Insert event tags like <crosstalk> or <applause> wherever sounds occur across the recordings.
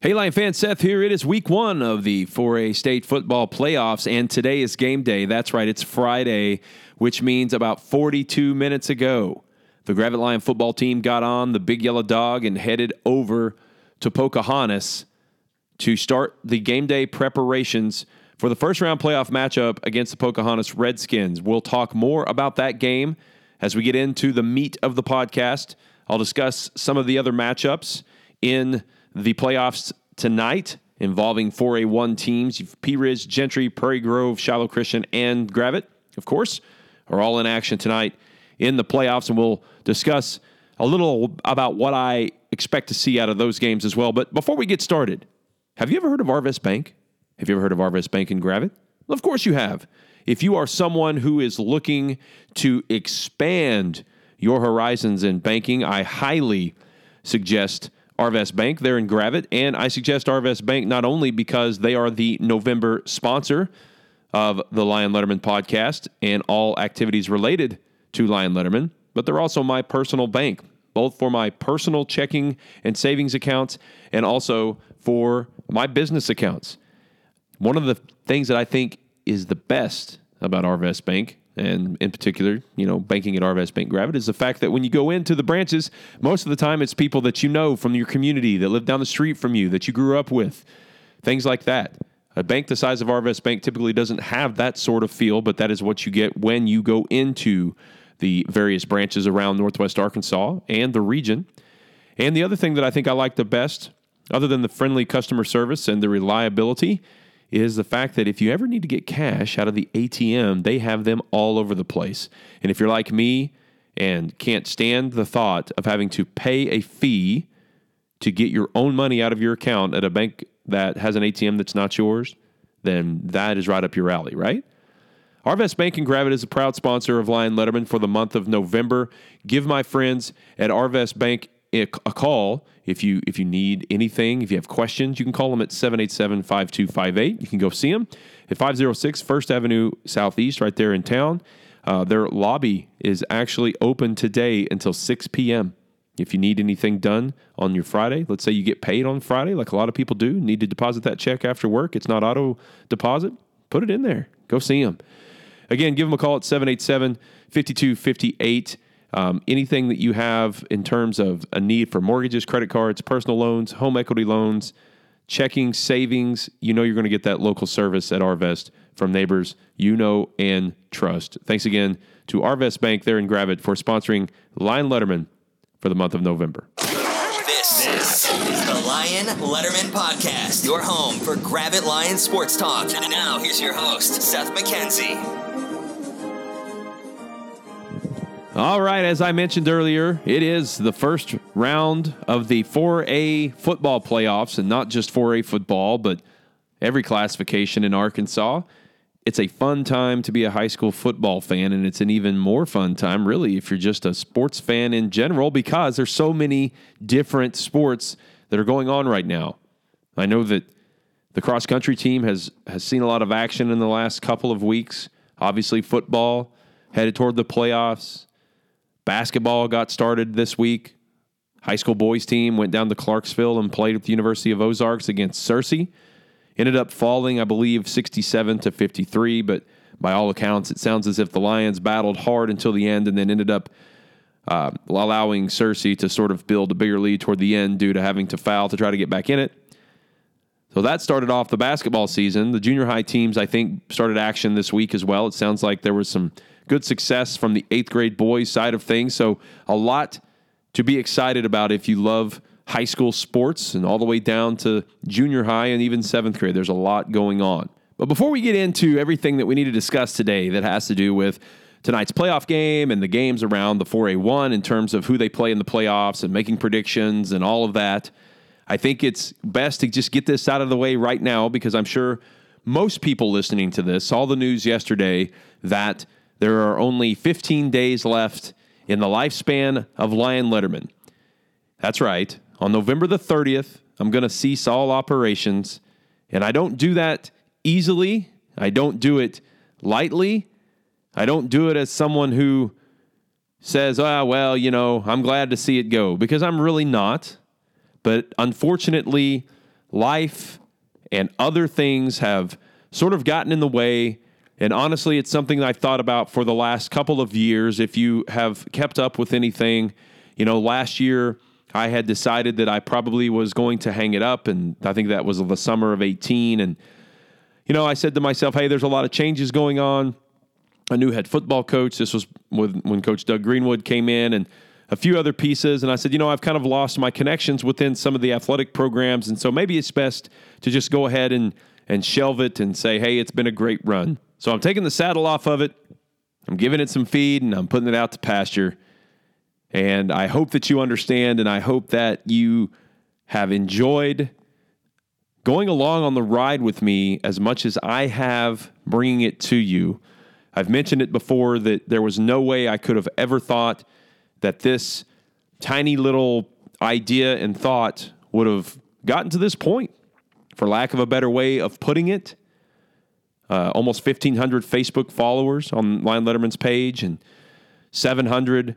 Hey, Lion fan, Seth here. It is week one of the 4A state football playoffs, and today is game day. That's right, it's Friday, which means about 42 minutes ago, the Gravette Lion football team got on the big yellow dog and headed over to Pocahontas to start the game day preparations for the first round playoff matchup against the Pocahontas Redskins. We'll talk more about that game as we get into the meat of the podcast. I'll discuss some of the other matchups in the playoffs tonight involving 4A1 teams. Pea Ridge, Gentry, Prairie Grove, Shiloh Christian, and Gravette, of course, are all in action tonight in the playoffs. And we'll discuss a little about what I expect to see out of those games as well. But before we get started, have you ever heard of Arvest Bank? Have you ever heard of Arvest Bank in Gravette? Well, of course you have. If you are someone who is looking to expand your horizons in banking, I highly suggest Arvest Bank. They're in Gravette, and I suggest Arvest Bank not only because they are the November sponsor of the Lion Letterman podcast and all activities related to Lion Letterman, but they're also my personal bank, both for my personal checking and savings accounts and also for my business accounts. One of the things that I think is the best about Arvest Bank and in particular, you know, banking at Arvest Bank Gravette is the fact that when you go into the branches, most of the time it's people that you know from your community that live down the street from you, that you grew up with, things like that. A bank the size of Arvest Bank typically doesn't have that sort of feel, but that is what you get when you go into the various branches around Northwest Arkansas and the region. And the other thing that I think I like the best, other than the friendly customer service and the reliability, is the fact that if you ever need to get cash out of the ATM, they have them all over the place. And if you're like me and can't stand the thought of having to pay a fee to get your own money out of your account at a bank that has an ATM that's not yours, then that is right up your alley, right? Arvest Bank and Gravette is a proud sponsor of Lion Letterman for the month of November. Give my friends at Arvest Bank a call. If you if you need anything if you have questions you can call them at 787-5258 you can go see them at 506 first avenue southeast right there in town. Uh, their lobby is actually open today until 6 p.m if you need anything done on your friday let's say you get paid on friday like a lot of people do need to deposit that check after work it's not auto deposit put it in there. Go see them again give them a call at 787 5258 um, anything that you have in terms of a need for mortgages, credit cards, personal loans, home equity loans, checking, savings, you know you're going to get that local service at Arvest from neighbors you know and trust. Thanks again to Arvest Bank there in Gravette for sponsoring Lion Letterman for the month of November. This, this is the Lion Letterman Podcast, your home for Gravette Lion Sports Talk. And now here's your host, Seth McKenzie. All right, as I mentioned earlier, it is the first round of the 4A football playoffs, and not just 4A football, but every classification in Arkansas. It's a fun time to be a high school football fan, and it's an even more fun time, really, if you're just a sports fan in general, because there's so many different sports that are going on right now. I know that the cross country team has has seen a lot of action in the last couple of weeks. Obviously, football headed toward the playoffs. Basketball got started this week. High school boys team went down to Clarksville and played at the University of Ozarks against Searcy. Ended up falling, I believe, 67 to 53, but by all accounts, it sounds as if the Lions battled hard until the end and then ended up uh, allowing Searcy to sort of build a bigger lead toward the end due to having to foul to try to get back in it. So that started off the basketball season. The junior high teams, I think, started action this week as well. It sounds like there was some good success from the eighth grade boys side of things. So, a lot to be excited about if you love high school sports and all the way down to junior high and even seventh grade. There's a lot going on. But before we get into everything that we need to discuss today that has to do with tonight's playoff game and the games around the 4A1 in terms of who they play in the playoffs and making predictions and all of that, I think it's best to just get this out of the way right now because I'm sure most people listening to this saw the news yesterday that there are only 15 days left in the lifespan of Lion Letterman. That's right. On November the 30th, I'm going to cease all operations. And I don't do that easily. I don't do it lightly. I don't do it as someone who says, ah, well, you know, I'm glad to see it go, because I'm really not. But unfortunately, life and other things have sort of gotten in the way. And honestly, it's something I've thought about for the last couple of years. If you have kept up with anything, you know, last year I had decided that I probably was going to hang it up. And I think that was the summer of 18. And, you know, I said to myself, hey, there's a lot of changes going on. A new head football coach. This was when Coach Doug Greenwood came in and a few other pieces. And I said, you know, I've kind of lost my connections within some of the athletic programs. And so maybe it's best to just go ahead and, and shelve it and say, hey, it's been a great run. So I'm taking the saddle off of it. I'm giving it some feed and I'm putting it out to pasture. And I hope that you understand and I hope that you have enjoyed going along on the ride with me as much as I have bringing it to you. I've mentioned it before that there was no way I could have ever thought that this tiny little idea and thought would have gotten to this point, for lack of a better way of putting it. Uh, almost 1,500 Facebook followers on Lion Letterman's page and 700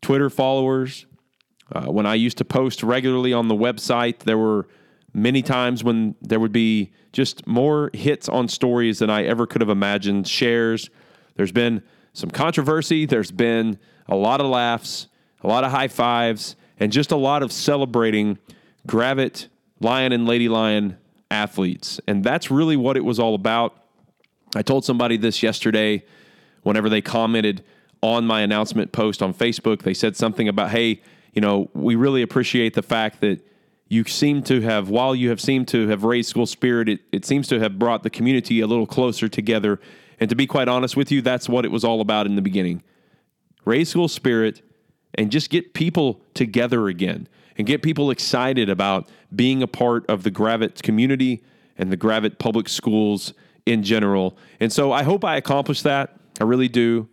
Twitter followers. Uh, when I used to post regularly on the website, there were many times when there would be just more hits on stories than I ever could have imagined, shares. There's been some controversy, there's been a lot of laughs, a lot of high fives, and just a lot of celebrating Gravette, Lion and Lady Lion athletes. And that's really what it was all about. I told somebody this yesterday whenever they commented on my announcement post on Facebook. They said something about, hey, you know, we really appreciate the fact that you seem to have, while you have seemed to have raised school spirit, it, it seems to have brought the community a little closer together. And to be quite honest with you, that's what it was all about in the beginning. Raise school spirit and just get people together again and get people excited about being a part of the Gravette community and the Gravette public schools in general. And so I hope I accomplish that. I really do.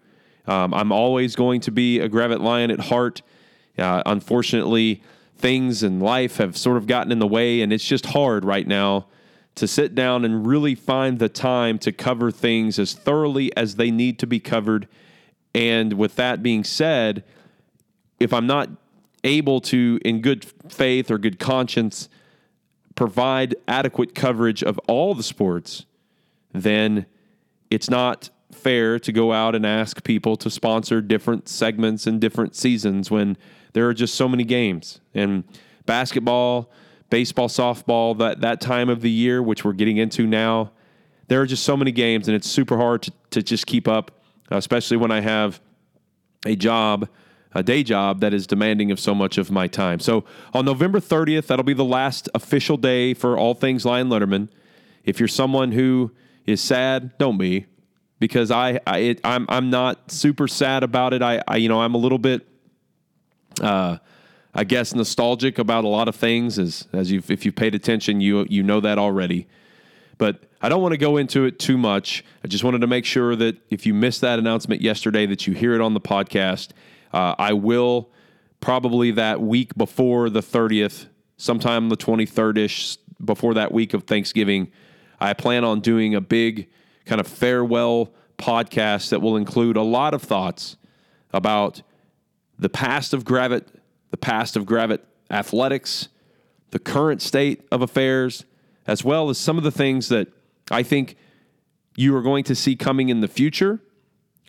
Um, I'm always going to be a Gravette Lion at heart. Uh, unfortunately, things in life have sort of gotten in the way, and it's just hard right now to sit down and really find the time to cover things as thoroughly as they need to be covered. And with that being said, if I'm not able to, in good faith or good conscience, provide adequate coverage of all the sports, then it's not fair to go out and ask people to sponsor different segments and different seasons when there are just so many games. And basketball, baseball, softball, that, that time of the year, which we're getting into now, there are just so many games, and it's super hard to, to just keep up, especially when I have a job, a day job that is demanding of so much of my time. So on November 30th, that'll be the last official day for all things Lion Letterman. If you're someone who is sad, don't be because I, I it, I'm I'm not super sad about it. I, I you know I'm a little bit, uh, I guess nostalgic about a lot of things. As as you if you've paid attention, you you know that already. But I don't want to go into it too much. I just wanted to make sure that if you missed that announcement yesterday, that you hear it on the podcast. Uh, I will probably that week before the 30th, sometime the 23rd ish, before that week of Thanksgiving. I plan on doing a big kind of farewell podcast that will include a lot of thoughts about the past of Gravette, the past of Gravette athletics, the current state of affairs, as well as some of the things that I think you are going to see coming in the future,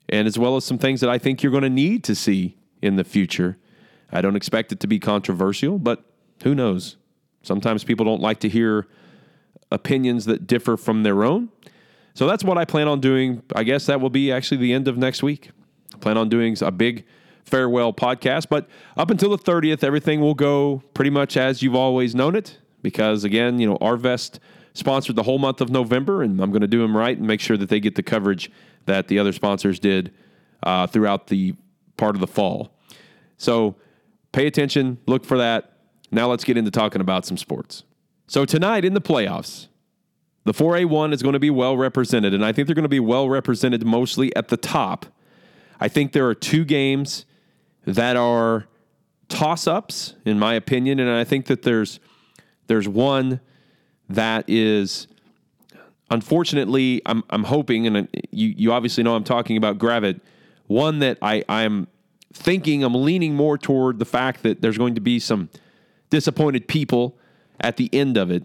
and as well as some things that I think you're going to need to see in the future. I don't expect it to be controversial, but who knows? Sometimes people don't like to hear opinions that differ from their own. So that's what I plan on doing. I guess that will be actually the end of next week. I plan on doing a big farewell podcast, but up until the 30th, everything will go pretty much as you've always known it. Because again, you know, Arvest sponsored the whole month of November, and I'm going to do them right and make sure that they get the coverage that the other sponsors did uh, throughout the part of the fall. So pay attention, look for that. Now let's get into talking about some sports. So tonight in the playoffs, the 4A1 is going to be well represented, and I think they're going to be well represented mostly at the top. I think there are two games that are toss ups, in my opinion, and I think that there's there's one that is unfortunately I'm I'm hoping, and you you obviously know I'm talking about Gravette, one that I I'm thinking I'm leaning more toward the fact that there's going to be some disappointed people at the end of it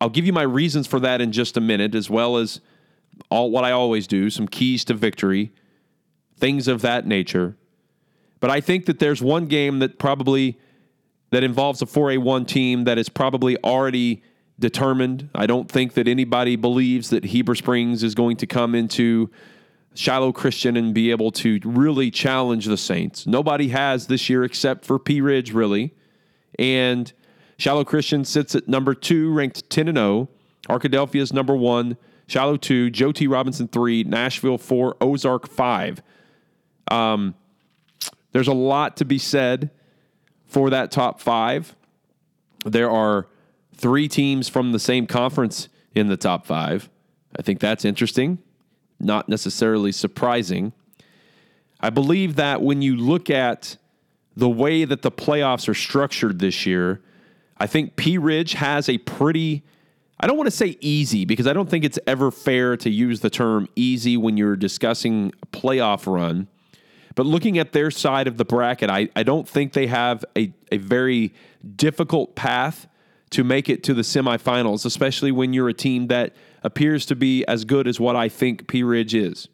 I'll give you my reasons for that in just a minute, as well as all what I always do, some keys to victory, things of that nature. But I think that there's one game that probably that involves a 4A1 team that is probably already determined. I don't think that anybody believes that Heber Springs is going to come into Shiloh Christian and be able to really challenge the Saints. Nobody has this year except for Pea Ridge, really. And Shiloh Christian sits at number two, ranked 10 and 0. Arkadelphia is number one. Shiloh two, Joe T. Robinson three, Nashville four, Ozark five. Um, there's a lot to be said for that top five. There are three teams from the same conference in the top five. I think that's interesting, not necessarily surprising. I believe that when you look at the way that the playoffs are structured this year, I think Pea Ridge has a pretty, I don't want to say easy because I don't think it's ever fair to use the term easy when you're discussing a playoff run. But looking at their side of the bracket, I, I don't think they have a, a very difficult path to make it to the semifinals, especially when you're a team that appears to be as good as what I think Pea Ridge is.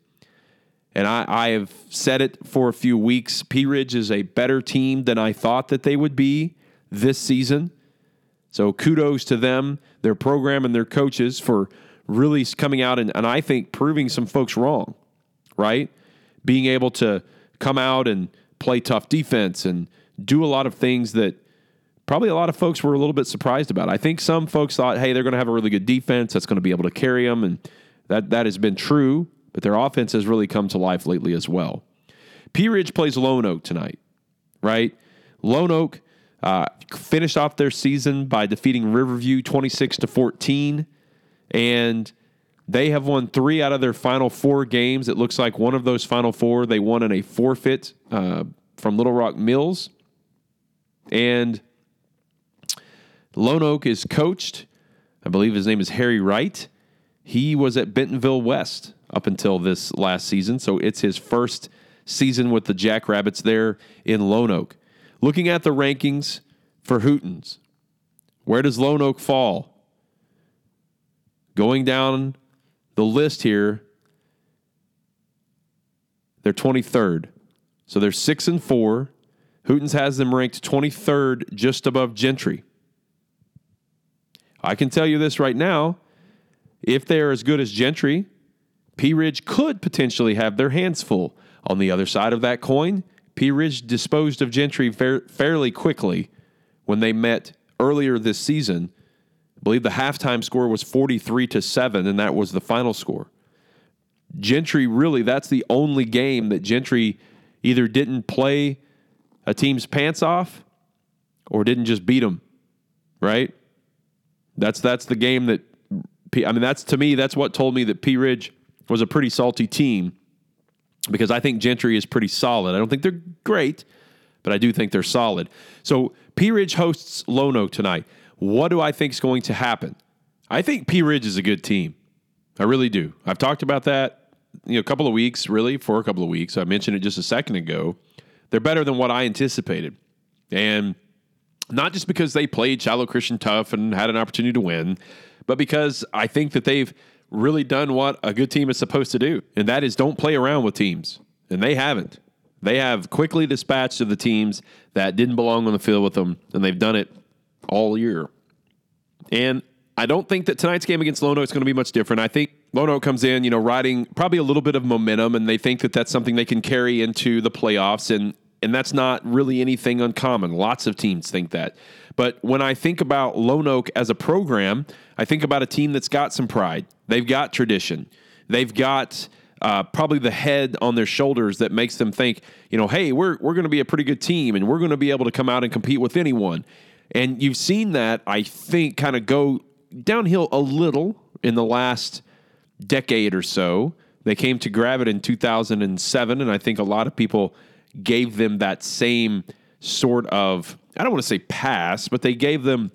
And I, I have said it for a few weeks. Pea Ridge is a better team than I thought that they would be this season. So kudos to them, their program, and their coaches for really coming out and, and I think proving some folks wrong, right? Being able to come out and play tough defense and do a lot of things that probably a lot of folks were a little bit surprised about. I think some folks thought, hey, they're going to have a really good defense that's going to be able to carry them, and that that has been true. But their offense has really come to life lately as well. Pea Ridge plays Lonoke tonight, right? Lonoke uh, finished off their season by defeating Riverview twenty six to fourteen, and they have won three out of their final four games. It looks like one of those final four they won in a forfeit uh, from Little Rock Mills, and Lonoke is coached. I believe his name is Harry Wright. He was at Bentonville West up until this last season, so it's his first season with the Jackrabbits there in Lonoke. Looking at the rankings for Hootens, where does Lonoke fall? Going down the list here, they're 23rd. So they're 6 and 4. Hootens has them ranked 23rd just above Gentry. I can tell you this right now. If they're as good as Gentry, Pea Ridge could potentially have their hands full. On the other side of that coin, Pea Ridge disposed of Gentry fair, fairly quickly when they met earlier this season. I believe the halftime score was 43 to 7, and that was the final score. Gentry really, that's the only game that Gentry either didn't play a team's pants off or didn't just beat them, right? That's that's the game that I mean that's to me that's what told me that Pea Ridge was a pretty salty team because I think Gentry is pretty solid. I don't think they're great, but I do think they're solid. So Pea Ridge hosts Lonoke tonight. What do I think is going to happen? I think Pea Ridge is a good team. I really do. I've talked about that you know a couple of weeks, really for a couple of weeks. I mentioned it just a second ago. They're better than what I anticipated, and not just because they played Shiloh Christian tough and had an opportunity to win, but because I think that they've really done what a good team is supposed to do, and that is don't play around with teams. And they haven't. They have quickly dispatched of the teams that didn't belong on the field with them, and they've done it all year. And I don't think that tonight's game against Lonoke is going to be much different. I think Lonoke comes in, you know, riding probably a little bit of momentum, and they think that that's something they can carry into the playoffs. And and that's not really anything uncommon. Lots of teams think that. But when I think about Lonoke as a program, I think about a team that's got some pride. They've got tradition. They've got uh, probably the head on their shoulders that makes them think, you know, hey, we're we're going to be a pretty good team and we're going to be able to come out and compete with anyone. And you've seen that, I think, kind of go downhill a little in the last decade or so. They came to Gravette in 2007, and I think a lot of people gave them that same sort of, I don't want to say pass, but they gave them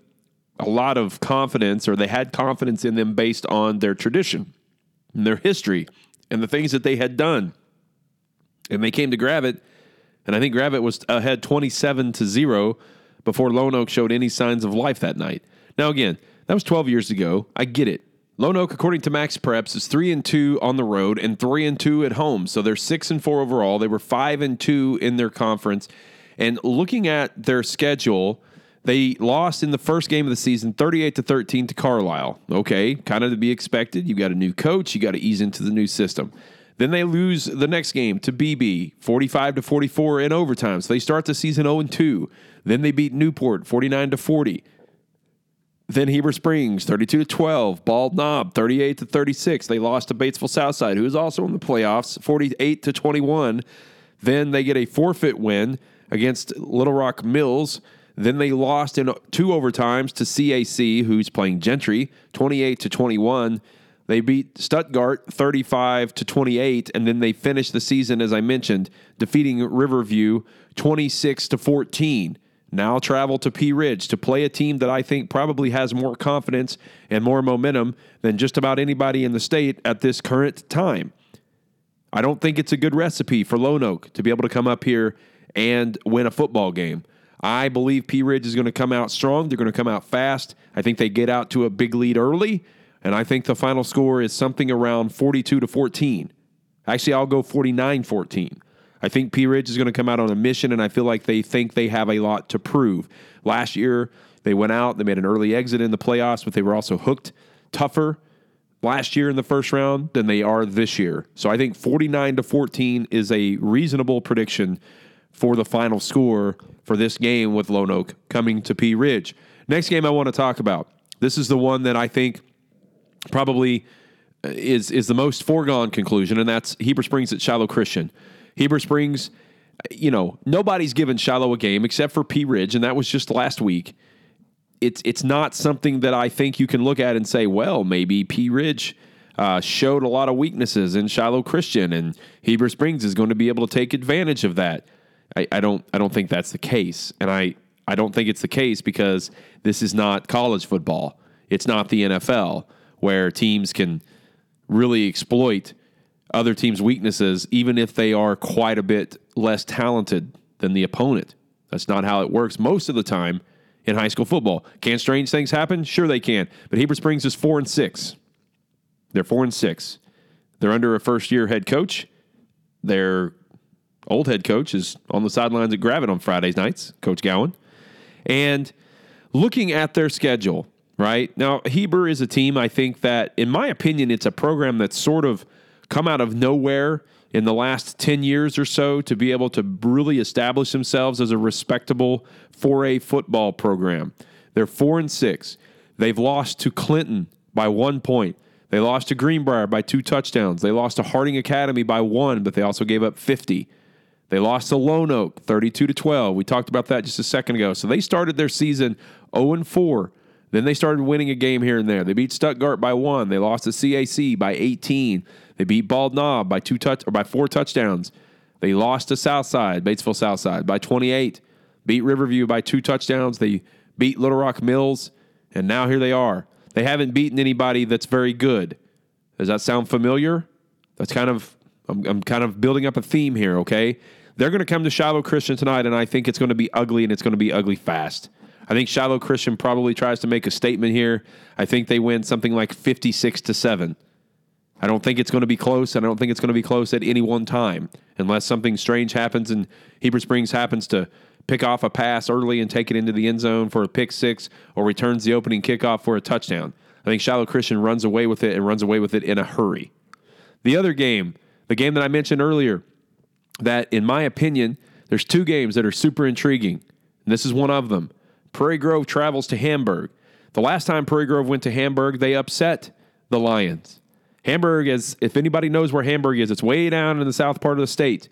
a lot of confidence or they had confidence in them based on their tradition and their history and the things that they had done. And they came to Gravette, and I think Gravette was ahead 27 to 0 before Lonoke showed any signs of life that night. Now, again, That was 12 years ago. I get it. Lonoke, according to Max Preps, is three and two on the road and three and two at home. So they're six and four overall. They were five and two in their conference. And looking at their schedule, they lost in the first game of the season 38 to 13 to Carlisle. Okay, kind of to be expected. You got a new coach, you got to ease into the new system. Then they lose the next game to Beebe 45 to 44 in overtime. So they start the season 0 and 2. Then they beat Newport 49 to 40. Then Heber Springs 32 to 12, Bald Knob 38 to 36. They lost to Batesville Southside, who is also in the playoffs, 48 to 21. Then they get a forfeit win against Little Rock Mills. Then they lost in two overtimes to CAC, who's playing Gentry, 28 to 21. They beat Stuttgart 35 to 28, and then they finished the season, as I mentioned, defeating Riverview 26 to 14. Now travel to Pea Ridge to play a team that I think probably has more confidence and more momentum than just about anybody in the state at this current time. I don't think it's a good recipe for Lonoke to be able to come up here and win a football game. I believe Pea Ridge is going to come out strong. They're going to come out fast. I think they get out to a big lead early, and I think the final score is something around 42 to 14. Actually, I'll go 49 14. I think Pea Ridge is going to come out on a mission, and I feel like they think they have a lot to prove. Last year, they went out, they made an early exit in the playoffs, but they were also hooked tougher last year in the first round than they are this year. So I think 49 to 14 is a reasonable prediction for the final score for this game with Lonoke coming to Pea Ridge. Next game I want to talk about. This is the one that I think probably is is the most foregone conclusion, and that's Heber Springs at Shiloh Christian. Heber Springs, you know, nobody's given Shiloh a game except for Pea Ridge, and that was just last week. It's it's not something that I think you can look at and say, well, maybe Pea Ridge uh, showed a lot of weaknesses in Shiloh Christian, and Heber Springs is going to be able to take advantage of that. I, I don't I don't think that's the case, and I I don't think it's the case because this is not college football. It's not the NFL where teams can really exploit other teams' weaknesses, even if they are quite a bit less talented than the opponent. That's not how it works most of the time in high school football. Can strange things happen? Sure, they can. But Heber Springs is four and six. They're four and six. They're under a first year head coach. Their old head coach is on the sidelines at Gravette on Fridays nights, Coach Gowan. And looking at their schedule, right? Now, Heber is a team I think that, in my opinion, it's a program that's sort of come out of nowhere in the last 10 years or so to be able to really establish themselves as a respectable 4A football program. They're 4 and 6. They've lost to Clinton by 1 point. They lost to Greenbrier by 2 touchdowns. They lost to Harding Academy by 1, but they also gave up 50. They lost to Lonoke 32 to 12. We talked about that just a second ago. So they started their season 0 and 4. Then they started winning a game here and there. They beat Stuttgart by 1. They lost to CAC by 18. They beat Bald Knob by two touch or by four touchdowns. They lost to Southside, Batesville Southside by 28. Beat Riverview by two touchdowns. They beat Little Rock Mills, and now here they are. They haven't beaten anybody that's very good. Does that sound familiar? That's kind of I'm, I'm kind of building up a theme here. Okay, they're going to come to Shiloh Christian tonight, and I think it's going to be ugly, and it's going to be ugly fast. I think Shiloh Christian probably tries to make a statement here. I think they win something like 56 to 7. I don't think it's going to be close, and I don't think it's going to be close at any one time unless something strange happens and Heber Springs happens to pick off a pass early and take it into the end zone for a pick six or returns the opening kickoff for a touchdown. I think Shiloh Christian runs away with it and runs away with it in a hurry. The other game, the game that I mentioned earlier, that in my opinion, there's two games that are super intriguing, and this is one of them. Prairie Grove travels to Hamburg. The last time Prairie Grove went to Hamburg, they upset the Lions. Hamburg is, if anybody knows where Hamburg is, it's way down in the south part of the state.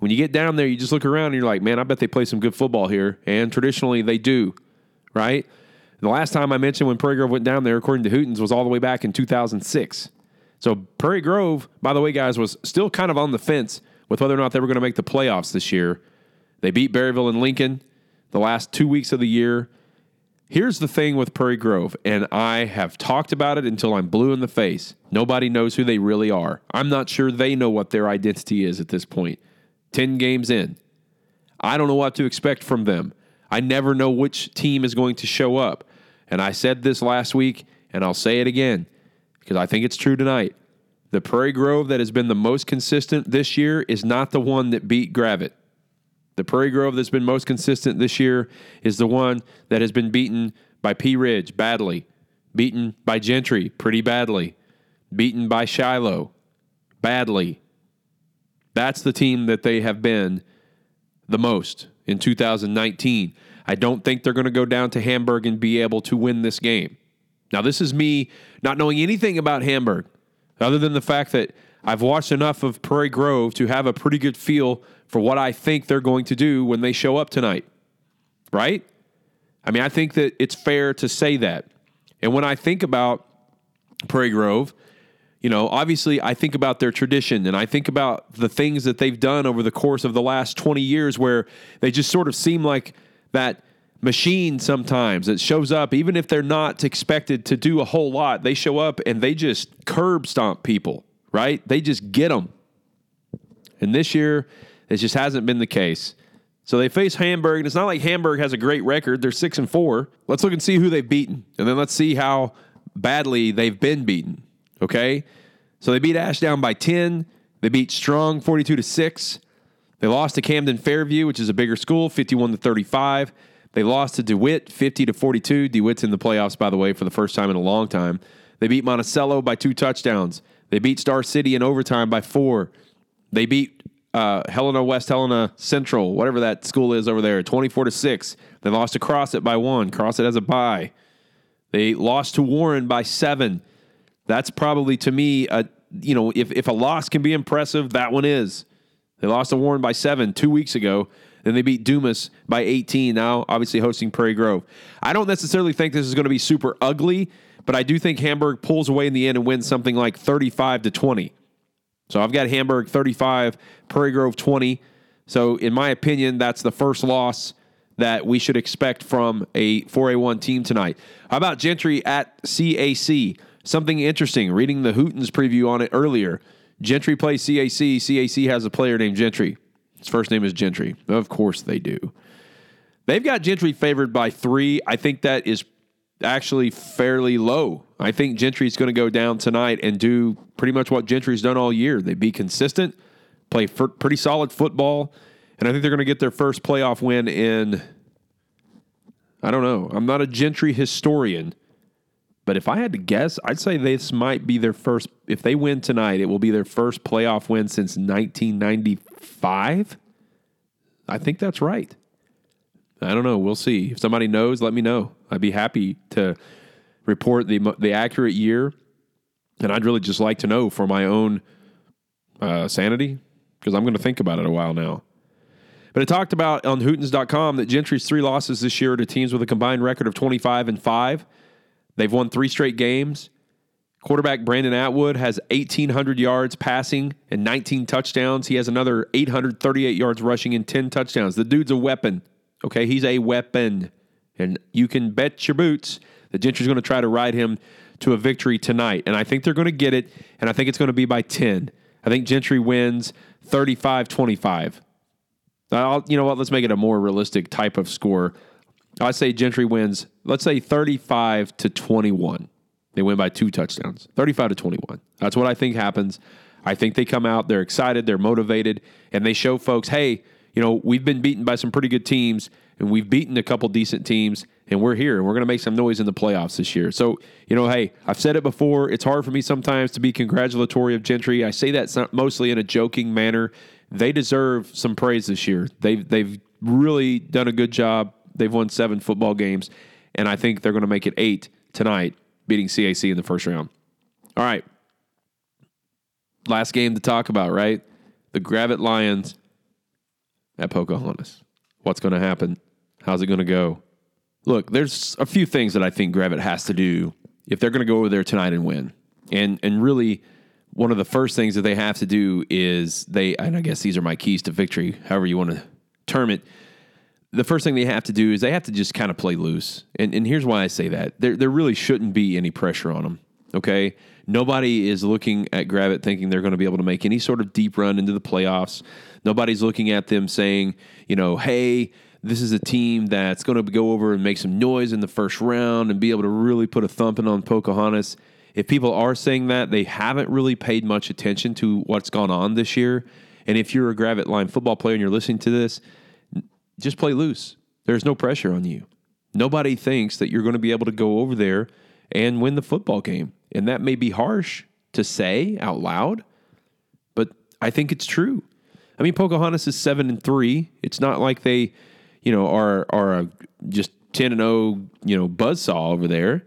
When you get down there, you just look around and you're like, man, I bet they play some good football here. And traditionally, they do, right? The last time I mentioned when Prairie Grove went down there, according to Hootens, was all the way back in 2006. So Prairie Grove, by the way, guys, was still kind of on the fence with whether or not they were going to make the playoffs this year. They beat Berryville and Lincoln the last two weeks of the year. Here's the thing with Prairie Grove, and I have talked about it until I'm blue in the face. Nobody knows who they really are. I'm not sure they know what their identity is at this point. 10 games in. I don't know what to expect from them. I never know which team is going to show up. And I said this last week, and I'll say it again because I think it's true tonight. The Prairie Grove that has been the most consistent this year is not the one that beat Gravette. The Prairie Grove that's been most consistent this year is the one that has been beaten by Pea Ridge badly, beaten by Gentry pretty badly, beaten by Shiloh badly. That's the team that they have been the most in 2019. I don't think they're going to go down to Hamburg and be able to win this game. Now, this is me not knowing anything about Hamburg, other than the fact that I've watched enough of Prairie Grove to have a pretty good feel for what I think they're going to do when they show up tonight. Right? I mean, I think that it's fair to say that. And when I think about Prairie Grove, you know, obviously I think about their tradition and I think about the things that they've done over the course of the last 20 years where they just sort of seem like that machine sometimes that shows up, even if they're not expected to do a whole lot, they show up and they just curb stomp people, right? They just get them. And this year, it just hasn't been the case. So they face Hamburg, and it's not like Hamburg has a great record. They're six and four. Let's look and see who they've beaten, and then let's see how badly they've been beaten. Okay, so they beat Ashdown by ten. They beat Strong forty-two to six. They lost to Camden Fairview, which is a bigger school, fifty-one to thirty-five. They lost to DeWitt, fifty to forty-two. DeWitt's in the playoffs, by the way, for the first time in a long time. They beat Monticello by two touchdowns. They beat Star City in overtime by four. They beat uh, Helena West Helena Central, whatever that school is over there, 24 to 6. They lost to Crossett by one. Crossett has a bye. They lost to Warren by seven. That's probably to me, a, you know, if, if a loss can be impressive, that one is. They lost to Warren by seven two weeks ago. Then they beat Dumas by 18, now obviously hosting Prairie Grove. I don't necessarily think this is going to be super ugly, but I do think Hamburg pulls away in the end and wins something like 35 to 20. So I've got Hamburg 35, Prairie Grove 20. So, in my opinion, that's the first loss that we should expect from a 4A1 team tonight. How about Gentry at CAC? Something interesting, reading the Hootens preview on it earlier. Gentry plays CAC. CAC has a player named Gentry. His first name is Gentry. Of course they do. They've got Gentry favored by three. I think that is actually fairly low. I think Gentry's going to go down tonight and do pretty much what Gentry's done all year. They be consistent, play pretty solid football, and I think they're going to get their first playoff win in. I don't know. I'm not a Gentry historian, but if I had to guess, I'd say this might be their first. If they win tonight, it will be their first playoff win since 1995. I think that's right. I don't know. We'll see. If somebody knows, let me know. I'd be happy to report the the accurate year, and I'd really just like to know for my own uh, sanity because I'm going to think about it a while now. But it talked about on Hootens.com that Gentry's three losses this year to teams with a combined record of 25 and five. They've won three straight games. Quarterback Brandon Atwood has 1,800 yards passing and 19 touchdowns. He has another 838 yards rushing and 10 touchdowns. The dude's a weapon. Okay, he's a weapon. And you can bet your boots that Gentry's going to try to ride him to a victory tonight. And I think they're going to get it, and I think it's going to be by 10. I think Gentry wins 35 25. You know what? Let's make it a more realistic type of score. I say Gentry wins, let's say 35 to 21. They win by two touchdowns, 35 to 21. That's what I think happens. I think they come out, they're excited, they're motivated, and they show folks, hey, you know, we've been beaten by some pretty good teams, and we've beaten a couple decent teams, and we're here, and we're going to make some noise in the playoffs this year. So, you know, hey, I've said it before. It's hard for me sometimes to be congratulatory of Gentry. I say that mostly in a joking manner. They deserve some praise this year. They've they've really done a good job. They've won seven football games, and I think they're going to make it eight tonight, beating CAC in the first round. All right. Last game to talk about, right? The Gravette Lions at Pocahontas. What's going to happen? How's it going to go? Look, there's a few things that I think Gravette has to do if they're going to go over there tonight and win. And and really, one of the first things that they have to do is they, and I guess these are my keys to victory, however you want to term it. The first thing they have to do is they have to just kind of play loose. And, and here's why I say that. There, there really shouldn't be any pressure on them. Okay. Nobody is looking at Gravette thinking they're going to be able to make any sort of deep run into the playoffs. Nobody's looking at them saying, you know, hey, this is a team that's going to go over and make some noise in the first round and be able to really put a thumping on Pocahontas. If people are saying that, they haven't really paid much attention to what's gone on this year. And if you're a Gravette Line football player and you're listening to this, just play loose. There's no pressure on you. Nobody thinks that you're going to be able to go over there and win the football game. And that may be harsh to say out loud, but I think it's true. I mean, Pocahontas is seven and three. It's not like they, you know, are are a just ten and zero, you know, buzzsaw over there.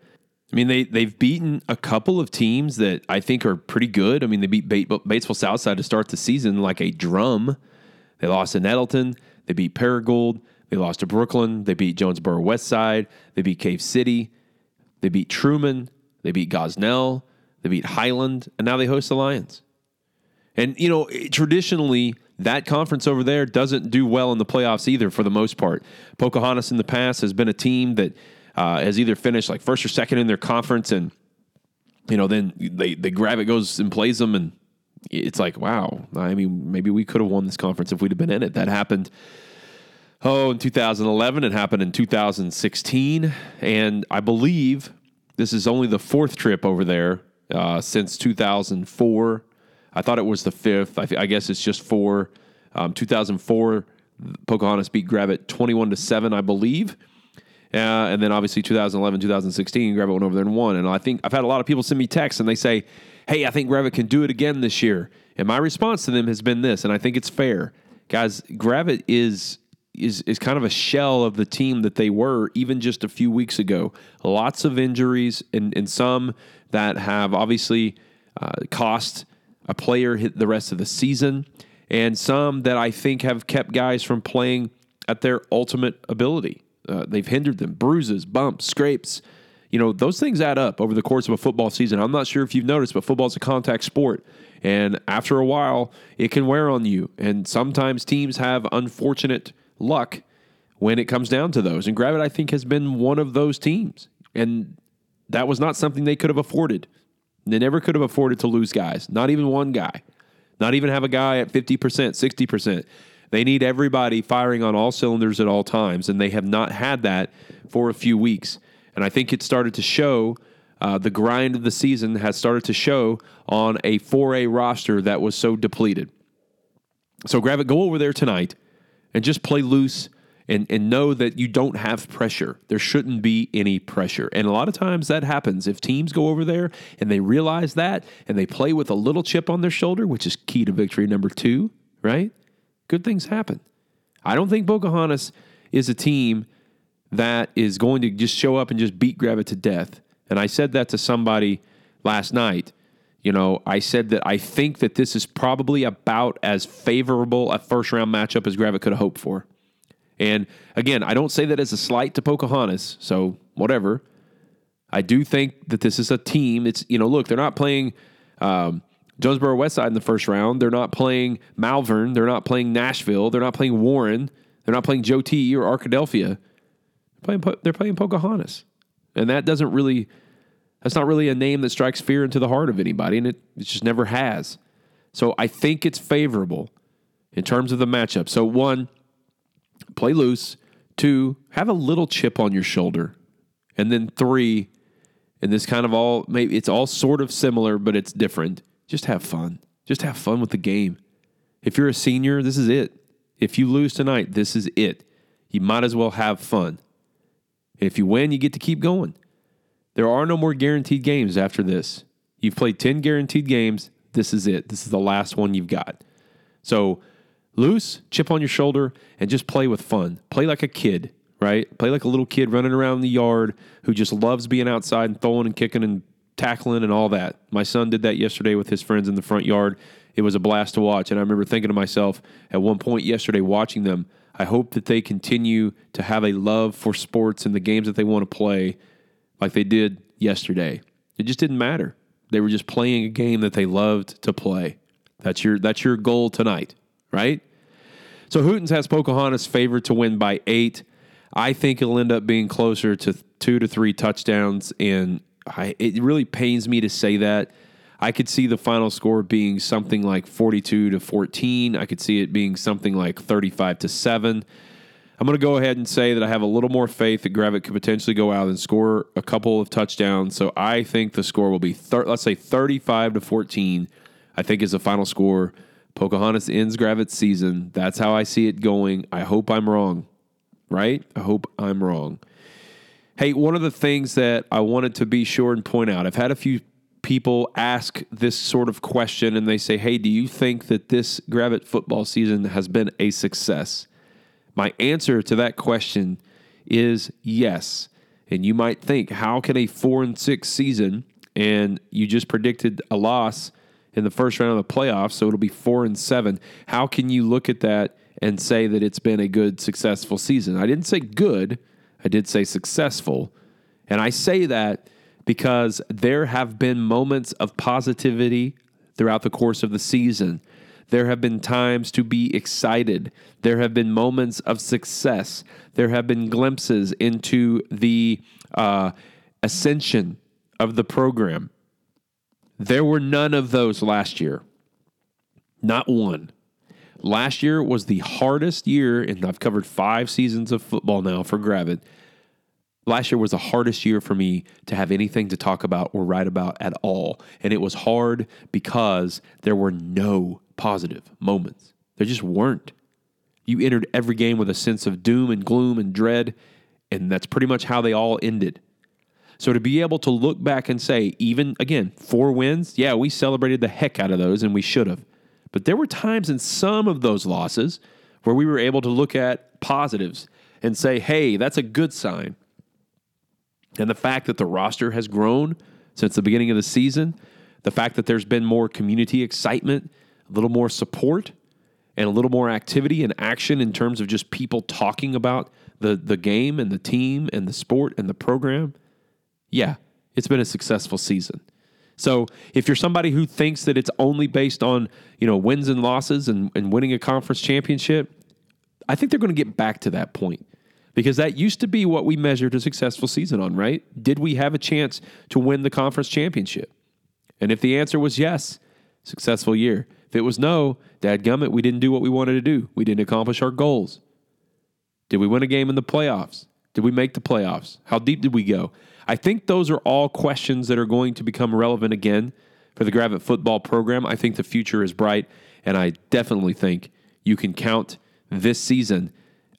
I mean, they they've beaten a couple of teams that I think are pretty good. I mean, they beat Batesville Southside to start the season like a drum. They lost to Nettleton. They beat Paragould. They lost to Brookland. They beat Jonesboro West Side. They beat Cave City. They beat Trumann. They beat Gosnell. They beat Highland. And now they host the Lions. And, you know, traditionally, that conference over there doesn't do well in the playoffs either for the most part. Pocahontas in the past has been a team that uh, has either finished like first or second in their conference and, you know, then they, they Gravette, goes and plays them. And it's like, wow, I mean, maybe we could have won this conference if we'd have been in it. That happened oh, in 2011. It happened in 2016. And I believe this is only the fourth trip over there uh, since 2004. I thought it was the fifth. I, I guess it's just four. Um, 2004, Pocahontas beat Gravette 21 to 7, I believe. Uh, and then obviously 2011, 2016, Gravette went over there and won. And I think I've had a lot of people send me texts and they say, hey, I think Gravette can do it again this year. And my response to them has been this, and I think it's fair. Guys, Gravette is is is kind of a shell of the team that they were even just a few weeks ago. Lots of injuries and, and some that have obviously uh, cost a player hit the rest of the season, and some that I think have kept guys from playing at their ultimate ability. Uh, they've hindered them, bruises, bumps, scrapes. You know, those things add up over the course of a football season. I'm not sure if you've noticed, but football is a contact sport. And after a while, it can wear on you. And sometimes teams have unfortunate luck when it comes down to those. And Gravette, I think, has been one of those teams. And that was not something they could have afforded. They never could have afforded to lose guys, not even one guy, not even have a guy at 50%, 60%. They need everybody firing on all cylinders at all times, and they have not had that for a few weeks. And I think it started to show. Uh, the grind of the season has started to show on a 4A roster that was so depleted. So, Gravette, go over there tonight and just play loose and, and know that you don't have pressure. There shouldn't be any pressure. And a lot of times that happens. If teams go over there and they realize that and they play with a little chip on their shoulder, which is key to victory number two, right? Good things happen. I don't think Pocahontas is a team that is going to just show up and just beat Gravette to death. And I said that to somebody last night. You know, I said that I think that this is probably about as favorable a first round matchup as Gravette could have hoped for. And again, I don't say that as a slight to Pocahontas, so whatever. I do think that this is a team. It's you know, look, they're not playing um, Jonesboro Westside in the first round. They're not playing Malvern. They're not playing Nashville. They're not playing Warren. They're not playing Joe T or Arkadelphia. They're playing, they're playing Pocahontas, and that doesn't really. That's not really a name that strikes fear into the heart of anybody, and it, it just never has. So I think it's favorable in terms of the matchup. So one, play loose. Two, have a little chip on your shoulder. And then three, and this kind of all maybe it's all sort of similar, but it's different. Just have fun. Just have fun with the game. If you're a senior, this is it. If you lose tonight, this is it. You might as well have fun. If you win, you get to keep going. There are no more guaranteed games after this. You've played 10 guaranteed games. This is it. This is the last one you've got. So loose, chip on your shoulder, and just play with fun. Play like a kid, right? Play like a little kid running around the yard who just loves being outside and throwing and kicking and tackling and all that. My son did that yesterday with his friends in the front yard. It was a blast to watch. And I remember thinking to myself at one point yesterday watching them, I hope that they continue to have a love for sports and the games that they want to play like they did yesterday. It just didn't matter. They were just playing a game that they loved to play. That's your that's your goal tonight, right? So Hootens has Pocahontas favored to win by eight. I think it'll end up being closer to two to three touchdowns, and I, it really pains me to say that. I could see the final score being something like 42 to 14. I could see it being something like 35 to 7. I'm going to go ahead and say that I have a little more faith that Gravette could potentially go out and score a couple of touchdowns. So I think the score will be, thir- let's say, 35 to 14. I think is the final score. Pocahontas ends Gravette's season. That's how I see it going. I hope I'm wrong, right? I hope I'm wrong. Hey, one of the things that I wanted to be sure and point out, I've had a few people ask this sort of question and they say, Hey, do you think that this Gravette football season has been a success? My answer to that question is yes. And you might think, how can a four and six season and you just predicted a loss in the first round of the playoffs, so it'll be four and seven. How can you look at that and say that it's been a good, successful season? I didn't say good, I did say successful. And I say that because there have been moments of positivity throughout the course of the season. There have been times to be excited. There have been moments of success. There have been glimpses into the uh, ascension of the program. There were none of those last year. Not one. Last year was the hardest year, and I've covered five seasons of football now for Gravette. Last year was the hardest year for me to have anything to talk about or write about at all. And it was hard because there were no positive moments. There just weren't. You entered every game with a sense of doom and gloom and dread, and that's pretty much how they all ended. So to be able to look back and say, even again, four wins, yeah, we celebrated the heck out of those and we should have. But there were times in some of those losses where we were able to look at positives and say, hey, that's a good sign. And the fact that the roster has grown since the beginning of the season, the fact that there's been more community excitement, a little more support, and a little more activity and action in terms of just people talking about the, the game and the team and the sport and the program yeah, it's been a successful season. So if you're somebody who thinks that it's only based on, you know, wins and losses and, and winning a conference championship, I think they're going to get back to that point. Because that used to be what we measured a successful season on, right? Did we have a chance to win the conference championship? And if the answer was yes, successful year. If it was no, dad gummit, we didn't do what we wanted to do. We didn't accomplish our goals. Did we win a game in the playoffs? Did we make the playoffs? How deep did we go? I think those are all questions that are going to become relevant again for the Gravette football program. I think the future is bright, and I definitely think you can count this season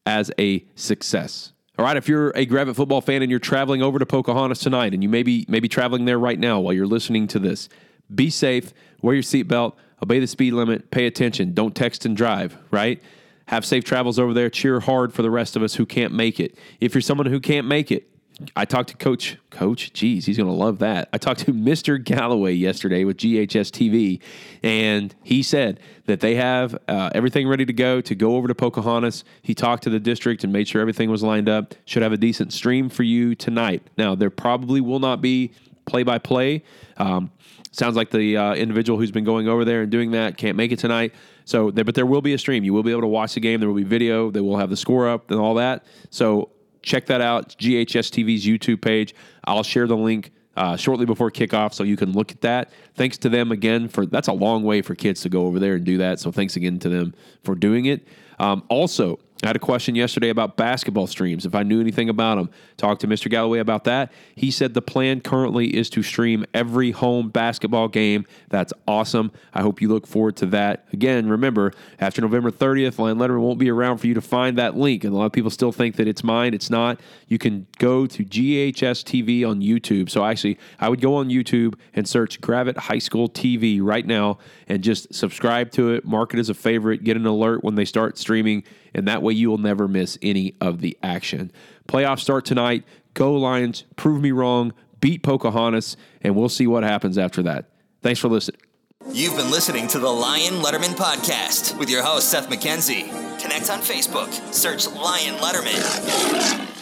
as a success. All right, if you're a Gravette football fan and you're traveling over to Pocahontas tonight, and you may be, may be traveling there right now while you're listening to this, be safe, wear your seatbelt, obey the speed limit, pay attention, don't text and drive, right? Have safe travels over there. Cheer hard for the rest of us who can't make it. If you're someone who can't make it, I talked to Coach Coach. Geez, he's going to love that. I talked to <laughs> Mr. Galloway yesterday with GHS TV, and he said that they have uh, everything ready to go to go over to Pocahontas. He talked to the district and made sure everything was lined up. Should have a decent stream for you tonight. Now there probably will not be play by play. Sounds like the uh, individual who's been going over there and doing that can't make it tonight. So, but there will be a stream. You will be able to watch the game. There will be video. They will have the score up and all that. So check that out. GHS TV's YouTube page. I'll share the link uh, shortly before kickoff so you can look at that. Thanks to them again for that's a long way for kids to go over there and do that. So thanks again to them for doing it. Um, also, I had a question yesterday about basketball streams. If I knew anything about them, talked to Mr. Galloway about that. He said the plan currently is to stream every home basketball game. That's awesome. I hope you look forward to that. Again, remember, after November 30th, Lion Letterman won't be around for you to find that link. And a lot of people still think that it's mine. It's not. You can go to GHS TV on YouTube. So actually, I would go on YouTube and search Gravette High School TV right now and just subscribe to it, mark it as a favorite, get an alert when they start streaming and that way you will never miss any of the action. Playoffs start tonight. Go Lions, prove me wrong, beat Pocahontas, and we'll see what happens after that. Thanks for listening. You've been listening to the Lion Letterman podcast with your host, Seth McKenzie. Connect on Facebook, search Lion Letterman.